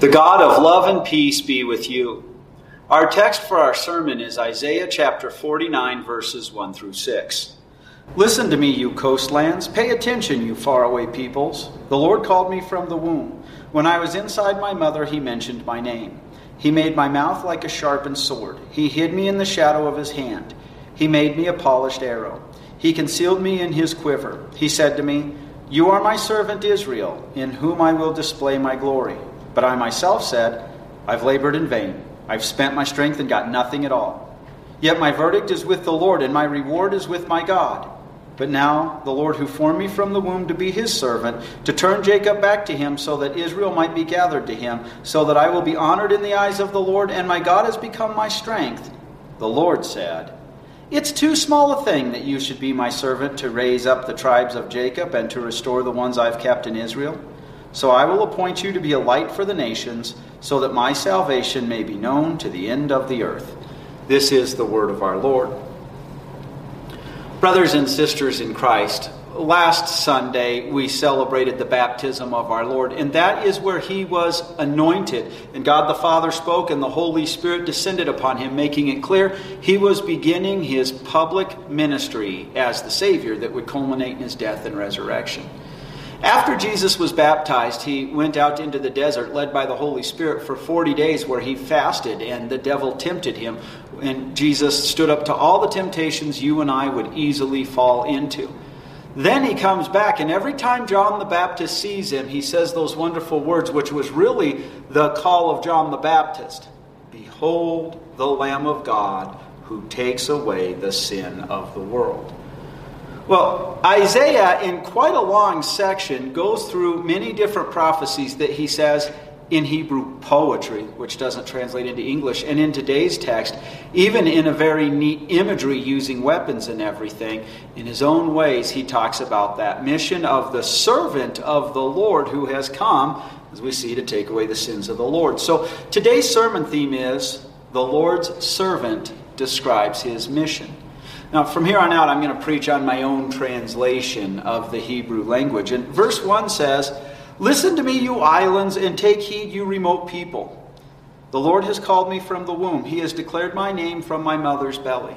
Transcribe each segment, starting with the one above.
The God of love and peace be with you. Our text for our sermon is Isaiah chapter 49, verses 1 through 6. Listen to me, you coastlands. Pay attention, you faraway peoples. The Lord called me from the womb. When I was inside my mother, he mentioned my name. He made my mouth like a sharpened sword. He hid me in the shadow of his hand. He made me a polished arrow. He concealed me in his quiver. He said to me, You are my servant Israel, in whom I will display my glory. But I myself said, I've labored in vain. I've spent my strength and got nothing at all. Yet my verdict is with the Lord, and my reward is with my God. But now the Lord who formed me from the womb to be his servant, to turn Jacob back to him, so that Israel might be gathered to him, so that I will be honored in the eyes of the Lord, and my God has become my strength. The Lord said, It's too small a thing that you should be my servant to raise up the tribes of Jacob and to restore the ones I've kept in Israel. So I will appoint you to be a light for the nations, so that my salvation may be known to the end of the earth. This is the word of our Lord. Brothers and sisters in Christ, last Sunday we celebrated the baptism of our Lord, and that is where he was anointed. And God the Father spoke, and the Holy Spirit descended upon him, making it clear he was beginning his public ministry as the Savior that would culminate in his death and resurrection. After Jesus was baptized, he went out into the desert, led by the Holy Spirit, for 40 days where he fasted, and the devil tempted him. And Jesus stood up to all the temptations you and I would easily fall into. Then he comes back, and every time John the Baptist sees him, he says those wonderful words, which was really the call of John the Baptist Behold the Lamb of God who takes away the sin of the world. Well, Isaiah, in quite a long section, goes through many different prophecies that he says in Hebrew poetry, which doesn't translate into English, and in today's text, even in a very neat imagery using weapons and everything, in his own ways, he talks about that mission of the servant of the Lord who has come, as we see, to take away the sins of the Lord. So today's sermon theme is the Lord's servant describes his mission. Now, from here on out, I'm going to preach on my own translation of the Hebrew language. And verse 1 says, Listen to me, you islands, and take heed, you remote people. The Lord has called me from the womb, He has declared my name from my mother's belly.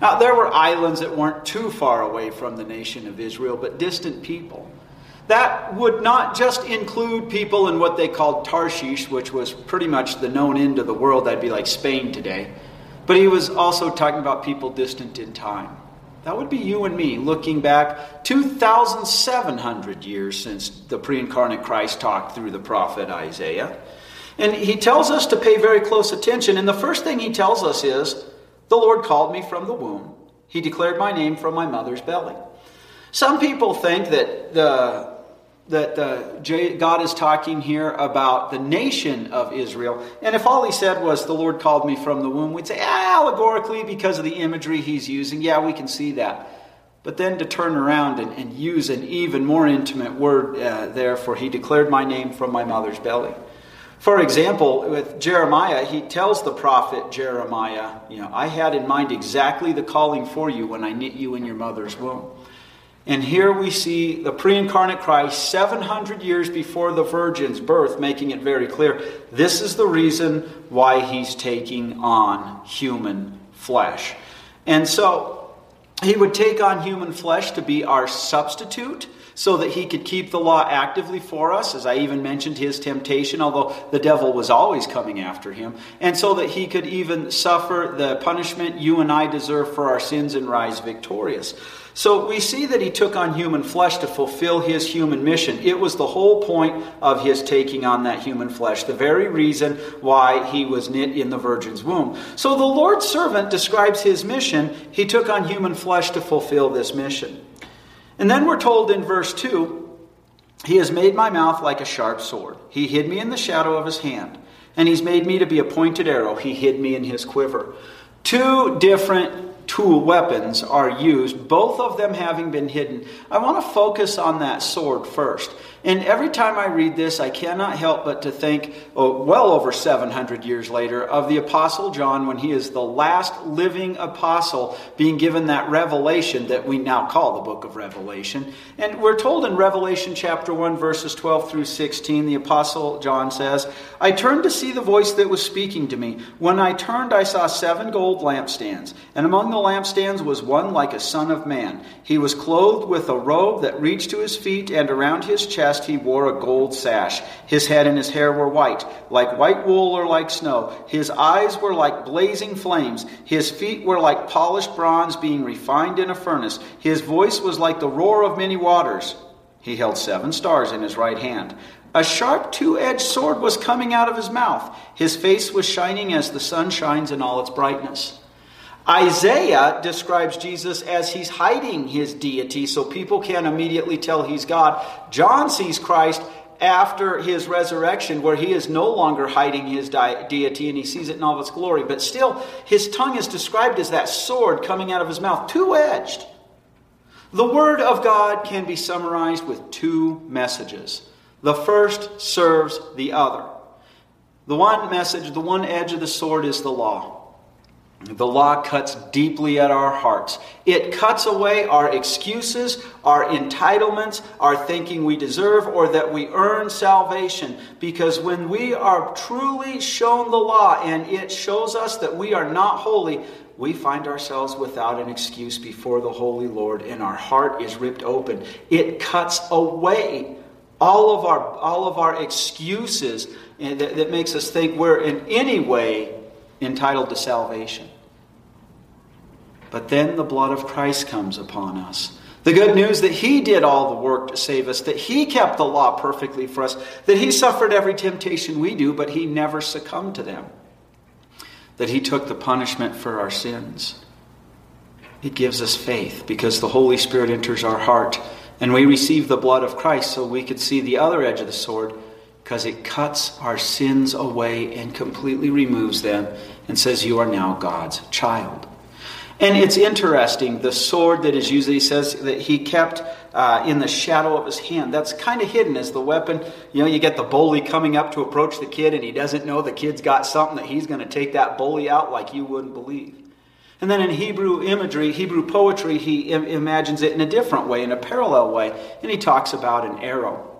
Now, there were islands that weren't too far away from the nation of Israel, but distant people. That would not just include people in what they called Tarshish, which was pretty much the known end of the world. That'd be like Spain today. But he was also talking about people distant in time. That would be you and me looking back 2,700 years since the pre incarnate Christ talked through the prophet Isaiah. And he tells us to pay very close attention. And the first thing he tells us is The Lord called me from the womb, He declared my name from my mother's belly. Some people think that the that uh, God is talking here about the nation of Israel. And if all he said was, The Lord called me from the womb, we'd say, ah, allegorically, because of the imagery he's using, yeah, we can see that. But then to turn around and, and use an even more intimate word uh, there, for he declared my name from my mother's belly. For example, with Jeremiah, he tells the prophet Jeremiah, You know, I had in mind exactly the calling for you when I knit you in your mother's womb. And here we see the pre incarnate Christ 700 years before the virgin's birth, making it very clear this is the reason why he's taking on human flesh. And so he would take on human flesh to be our substitute so that he could keep the law actively for us, as I even mentioned his temptation, although the devil was always coming after him, and so that he could even suffer the punishment you and I deserve for our sins and rise victorious. So we see that he took on human flesh to fulfill his human mission. It was the whole point of his taking on that human flesh, the very reason why he was knit in the virgin's womb. So the Lord's servant describes his mission. He took on human flesh to fulfill this mission. And then we're told in verse 2 He has made my mouth like a sharp sword. He hid me in the shadow of his hand. And he's made me to be a pointed arrow. He hid me in his quiver. Two different tool weapons are used, both of them having been hidden. I want to focus on that sword first. And every time I read this, I cannot help but to think, oh, well over 700 years later, of the Apostle John when he is the last living apostle being given that revelation that we now call the book of Revelation. And we're told in Revelation chapter 1, verses 12 through 16, the Apostle John says, I turned to see the voice that was speaking to me. When I turned, I saw seven gold lampstands, and among the lampstands was one like a son of man. He was clothed with a robe that reached to his feet, and around his chest he wore a gold sash. His head and his hair were white, like white wool or like snow. His eyes were like blazing flames. His feet were like polished bronze being refined in a furnace. His voice was like the roar of many waters. He held seven stars in his right hand. A sharp two edged sword was coming out of his mouth. His face was shining as the sun shines in all its brightness. Isaiah describes Jesus as he's hiding his deity so people can't immediately tell he's God. John sees Christ after his resurrection where he is no longer hiding his deity and he sees it in all its glory. But still, his tongue is described as that sword coming out of his mouth, two edged. The Word of God can be summarized with two messages. The first serves the other. The one message, the one edge of the sword is the law. The law cuts deeply at our hearts. It cuts away our excuses, our entitlements, our thinking we deserve or that we earn salvation. Because when we are truly shown the law and it shows us that we are not holy, we find ourselves without an excuse before the Holy Lord and our heart is ripped open. It cuts away all of our, all of our excuses that, that makes us think we're in any way entitled to salvation. But then the blood of Christ comes upon us. The good news that He did all the work to save us, that He kept the law perfectly for us, that He suffered every temptation we do, but He never succumbed to them, that He took the punishment for our sins. It gives us faith because the Holy Spirit enters our heart and we receive the blood of Christ so we could see the other edge of the sword because it cuts our sins away and completely removes them and says, You are now God's child. And it's interesting, the sword that is used, he says that he kept uh, in the shadow of his hand. That's kind of hidden as the weapon. You know, you get the bully coming up to approach the kid, and he doesn't know the kid's got something that he's going to take that bully out like you wouldn't believe. And then in Hebrew imagery, Hebrew poetry, he Im- imagines it in a different way, in a parallel way, and he talks about an arrow.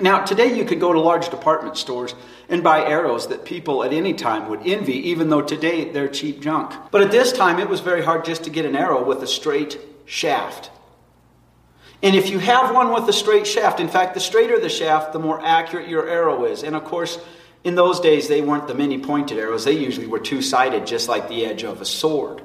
Now, today you could go to large department stores and buy arrows that people at any time would envy, even though today they're cheap junk. But at this time, it was very hard just to get an arrow with a straight shaft. And if you have one with a straight shaft, in fact, the straighter the shaft, the more accurate your arrow is. And of course, in those days, they weren't the many pointed arrows, they usually were two sided, just like the edge of a sword.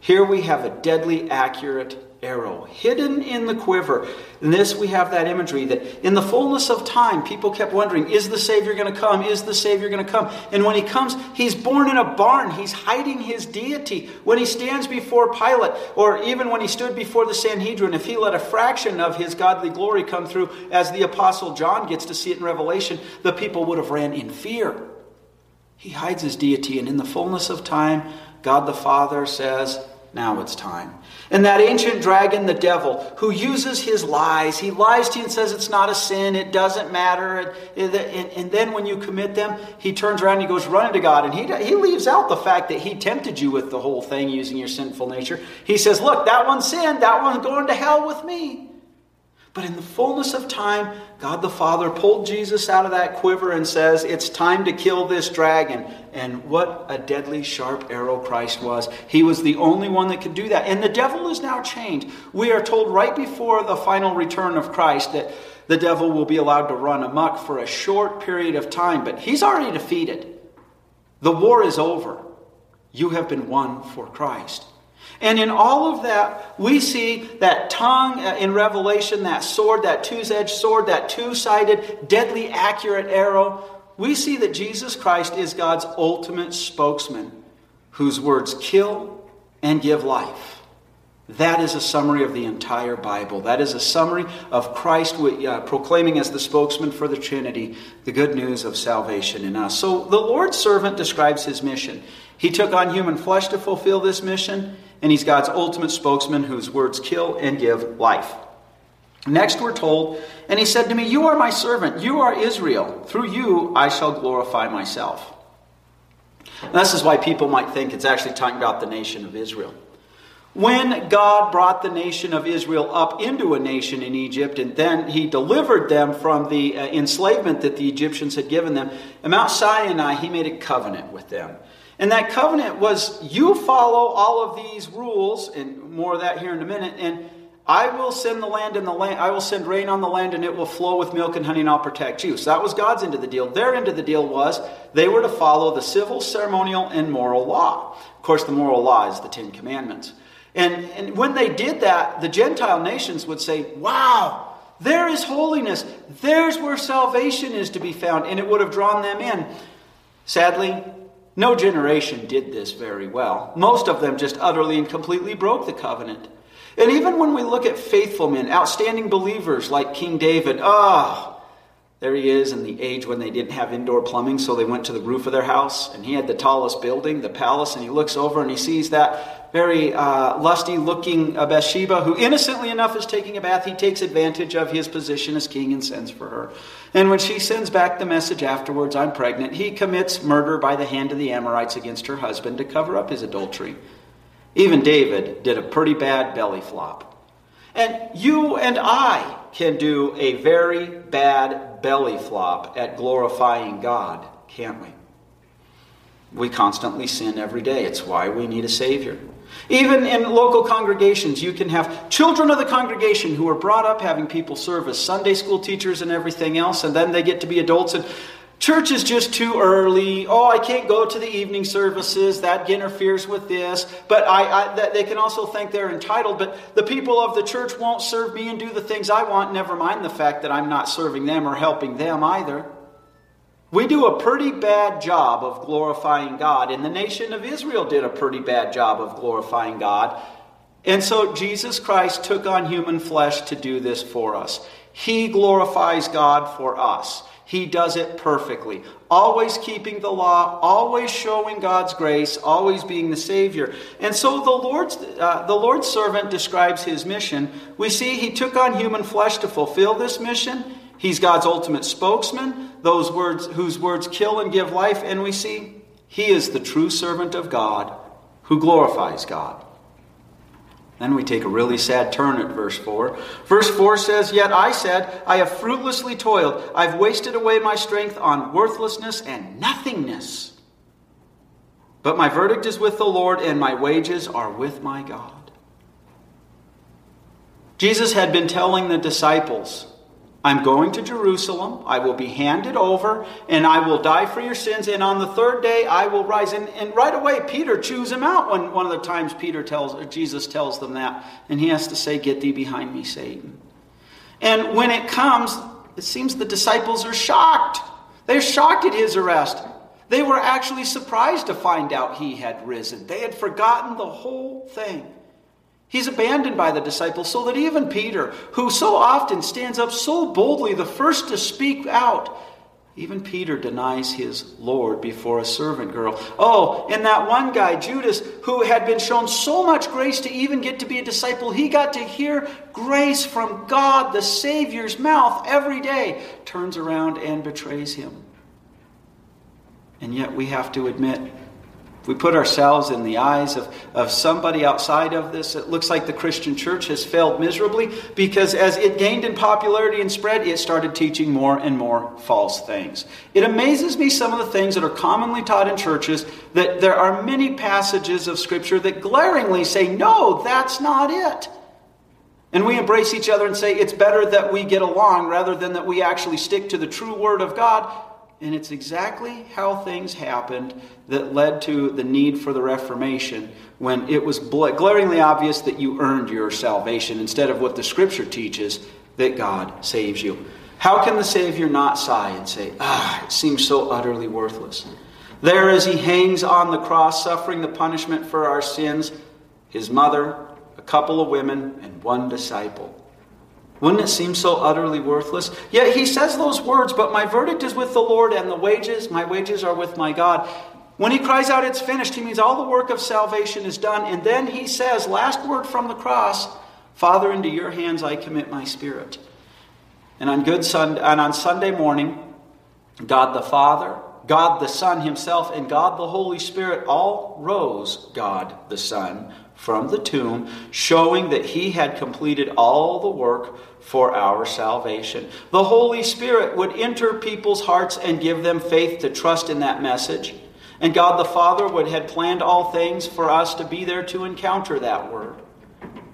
Here we have a deadly accurate arrow hidden in the quiver. In this, we have that imagery that in the fullness of time, people kept wondering, is the Savior going to come? Is the Savior going to come? And when he comes, he's born in a barn. He's hiding his deity. When he stands before Pilate, or even when he stood before the Sanhedrin, if he let a fraction of his godly glory come through, as the Apostle John gets to see it in Revelation, the people would have ran in fear. He hides his deity, and in the fullness of time, God the Father says, now it's time. And that ancient dragon, the devil, who uses his lies, he lies to you and says it's not a sin, it doesn't matter. And, and then when you commit them, he turns around and he goes running to God. And he, he leaves out the fact that he tempted you with the whole thing using your sinful nature. He says, Look, that one's sinned, that one's going to hell with me. But in the fullness of time, God the Father pulled Jesus out of that quiver and says, It's time to kill this dragon. And what a deadly sharp arrow Christ was. He was the only one that could do that. And the devil is now chained. We are told right before the final return of Christ that the devil will be allowed to run amok for a short period of time, but he's already defeated. The war is over. You have been won for Christ. And in all of that, we see that tongue uh, in Revelation, that sword, that two edged sword, that two sided, deadly accurate arrow. We see that Jesus Christ is God's ultimate spokesman, whose words kill and give life. That is a summary of the entire Bible. That is a summary of Christ uh, proclaiming as the spokesman for the Trinity the good news of salvation in us. So the Lord's servant describes his mission. He took on human flesh to fulfill this mission, and he's God's ultimate spokesman whose words kill and give life. Next, we're told, and he said to me, You are my servant, you are Israel. Through you I shall glorify myself. And this is why people might think it's actually talking about the nation of Israel. When God brought the nation of Israel up into a nation in Egypt, and then he delivered them from the uh, enslavement that the Egyptians had given them, at Mount Sinai, he made a covenant with them. And that covenant was you follow all of these rules, and more of that here in a minute, and I will send the land and the land I will send rain on the land and it will flow with milk and honey and I'll protect you. So that was God's end of the deal. Their end of the deal was they were to follow the civil, ceremonial, and moral law. Of course, the moral law is the Ten Commandments. And, and when they did that, the Gentile nations would say, Wow, there is holiness. There's where salvation is to be found. And it would have drawn them in. Sadly, no generation did this very well. Most of them just utterly and completely broke the covenant. And even when we look at faithful men, outstanding believers like King David, ah, oh, there he is in the age when they didn't have indoor plumbing, so they went to the roof of their house, and he had the tallest building, the palace, and he looks over and he sees that very uh, lusty looking uh, Bathsheba, who innocently enough is taking a bath. He takes advantage of his position as king and sends for her. And when she sends back the message afterwards, I'm pregnant, he commits murder by the hand of the Amorites against her husband to cover up his adultery. Even David did a pretty bad belly flop. And you and I can do a very bad belly flop at glorifying God, can't we? We constantly sin every day. It's why we need a Savior. Even in local congregations, you can have children of the congregation who are brought up having people serve as Sunday school teachers and everything else, and then they get to be adults and church is just too early. Oh, I can't go to the evening services. That interferes with this. But I, I they can also think they're entitled. But the people of the church won't serve me and do the things I want. Never mind the fact that I'm not serving them or helping them either. We do a pretty bad job of glorifying God, and the nation of Israel did a pretty bad job of glorifying God. And so Jesus Christ took on human flesh to do this for us. He glorifies God for us. He does it perfectly, always keeping the law, always showing God's grace, always being the Savior. And so the Lord's, uh, the Lord's servant describes his mission. We see he took on human flesh to fulfill this mission. He's God's ultimate spokesman, those words whose words kill and give life, and we see he is the true servant of God who glorifies God. Then we take a really sad turn at verse 4. Verse 4 says, Yet I said, I have fruitlessly toiled. I've wasted away my strength on worthlessness and nothingness. But my verdict is with the Lord, and my wages are with my God. Jesus had been telling the disciples, I'm going to Jerusalem. I will be handed over, and I will die for your sins. And on the third day, I will rise. And, and right away, Peter chews him out. When one of the times Peter tells Jesus tells them that, and he has to say, "Get thee behind me, Satan." And when it comes, it seems the disciples are shocked. They're shocked at his arrest. They were actually surprised to find out he had risen. They had forgotten the whole thing. He's abandoned by the disciples so that even Peter, who so often stands up so boldly, the first to speak out, even Peter denies his Lord before a servant girl. Oh, and that one guy, Judas, who had been shown so much grace to even get to be a disciple, he got to hear grace from God, the Savior's mouth, every day, turns around and betrays him. And yet we have to admit, if we put ourselves in the eyes of, of somebody outside of this, it looks like the Christian church has failed miserably because as it gained in popularity and spread, it started teaching more and more false things. It amazes me some of the things that are commonly taught in churches that there are many passages of Scripture that glaringly say, no, that's not it. And we embrace each other and say it's better that we get along rather than that we actually stick to the true Word of God and it's exactly how things happened that led to the need for the Reformation when it was glaringly obvious that you earned your salvation instead of what the Scripture teaches that God saves you. How can the Savior not sigh and say, Ah, it seems so utterly worthless? There, as he hangs on the cross, suffering the punishment for our sins, his mother, a couple of women, and one disciple. Wouldn't it seem so utterly worthless? Yet he says those words, but my verdict is with the Lord, and the wages, my wages are with my God. When he cries out, it's finished, he means all the work of salvation is done. And then he says, last word from the cross, Father, into your hands I commit my spirit. And on good Sun- and on Sunday morning, God the Father, God the Son himself, and God the Holy Spirit all rose God the Son from the tomb, showing that he had completed all the work for our salvation. The Holy Spirit would enter people's hearts and give them faith to trust in that message. And God the Father would had planned all things for us to be there to encounter that word.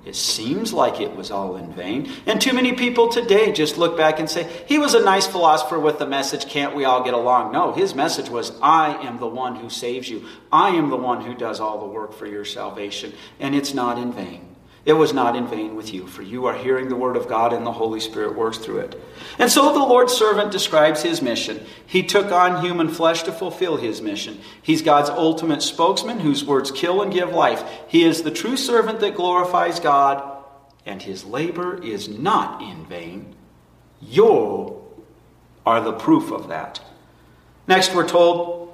It seems like it was all in vain. And too many people today just look back and say, he was a nice philosopher with the message, can't we all get along? No, his message was, I am the one who saves you. I am the one who does all the work for your salvation. And it's not in vain. It was not in vain with you, for you are hearing the word of God and the Holy Spirit works through it. And so the Lord's servant describes his mission. He took on human flesh to fulfill his mission. He's God's ultimate spokesman whose words kill and give life. He is the true servant that glorifies God, and his labor is not in vain. You are the proof of that. Next, we're told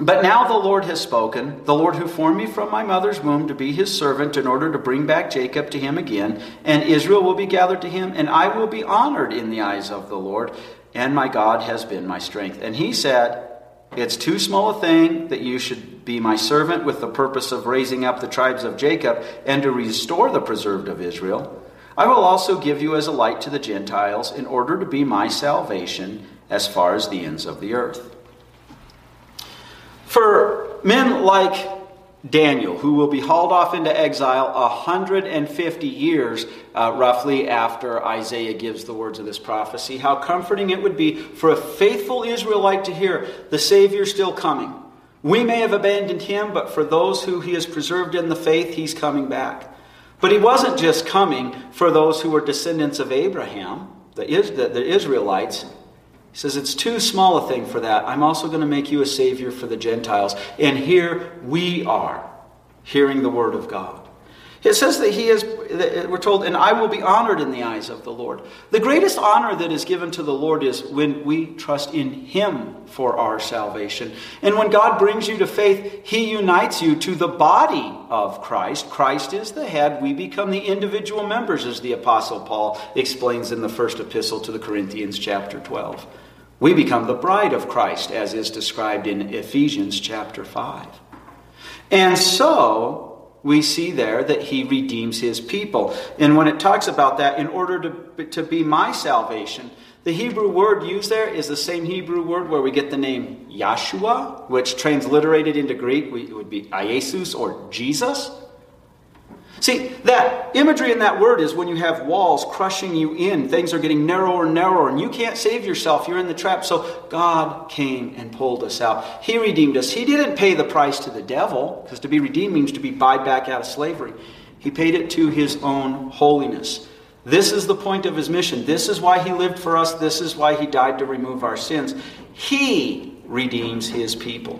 but now the Lord has spoken, the Lord who formed me from my mother's womb to be his servant in order to bring back Jacob to him again, and Israel will be gathered to him, and I will be honored in the eyes of the Lord, and my God has been my strength. And he said, It's too small a thing that you should be my servant with the purpose of raising up the tribes of Jacob and to restore the preserved of Israel. I will also give you as a light to the Gentiles in order to be my salvation as far as the ends of the earth. For men like Daniel, who will be hauled off into exile 150 years uh, roughly after Isaiah gives the words of this prophecy, how comforting it would be for a faithful Israelite to hear the Savior still coming. We may have abandoned him, but for those who he has preserved in the faith, he's coming back. But he wasn't just coming for those who were descendants of Abraham, the, the Israelites. He says, It's too small a thing for that. I'm also going to make you a Savior for the Gentiles. And here we are, hearing the Word of God. It says that he is, we're told, and I will be honored in the eyes of the Lord. The greatest honor that is given to the Lord is when we trust in him for our salvation. And when God brings you to faith, he unites you to the body of Christ. Christ is the head. We become the individual members, as the Apostle Paul explains in the first epistle to the Corinthians, chapter 12. We become the bride of Christ, as is described in Ephesians chapter 5. And so, we see there that he redeems his people. And when it talks about that, in order to, to be my salvation, the Hebrew word used there is the same Hebrew word where we get the name Yahshua, which transliterated into Greek would be Iesus or Jesus. See, that imagery in that word is when you have walls crushing you in, things are getting narrower and narrower, and you can't save yourself. You're in the trap. So God came and pulled us out. He redeemed us. He didn't pay the price to the devil, because to be redeemed means to be buyed back out of slavery. He paid it to his own holiness. This is the point of his mission. This is why he lived for us. This is why he died to remove our sins. He redeems his people.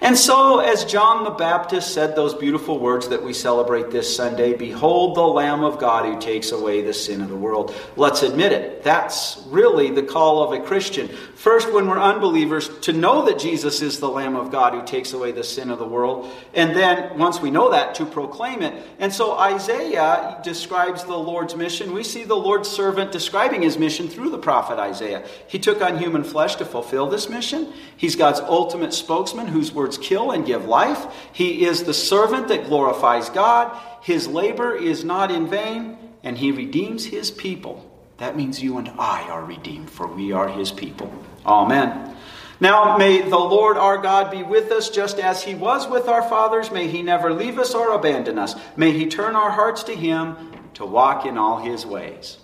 And so, as John the Baptist said those beautiful words that we celebrate this Sunday Behold the Lamb of God who takes away the sin of the world. Let's admit it. That's really the call of a Christian. First, when we're unbelievers, to know that Jesus is the Lamb of God who takes away the sin of the world. And then, once we know that, to proclaim it. And so, Isaiah describes the Lord's mission. We see the Lord's servant describing his mission through the prophet Isaiah. He took on human flesh to fulfill this mission. He's God's ultimate spokesman whose word words kill and give life. He is the servant that glorifies God. His labor is not in vain, and he redeems his people. That means you and I are redeemed, for we are his people. Amen. Now, may the Lord our God be with us just as he was with our fathers. May he never leave us or abandon us. May he turn our hearts to him to walk in all his ways.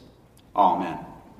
Amen.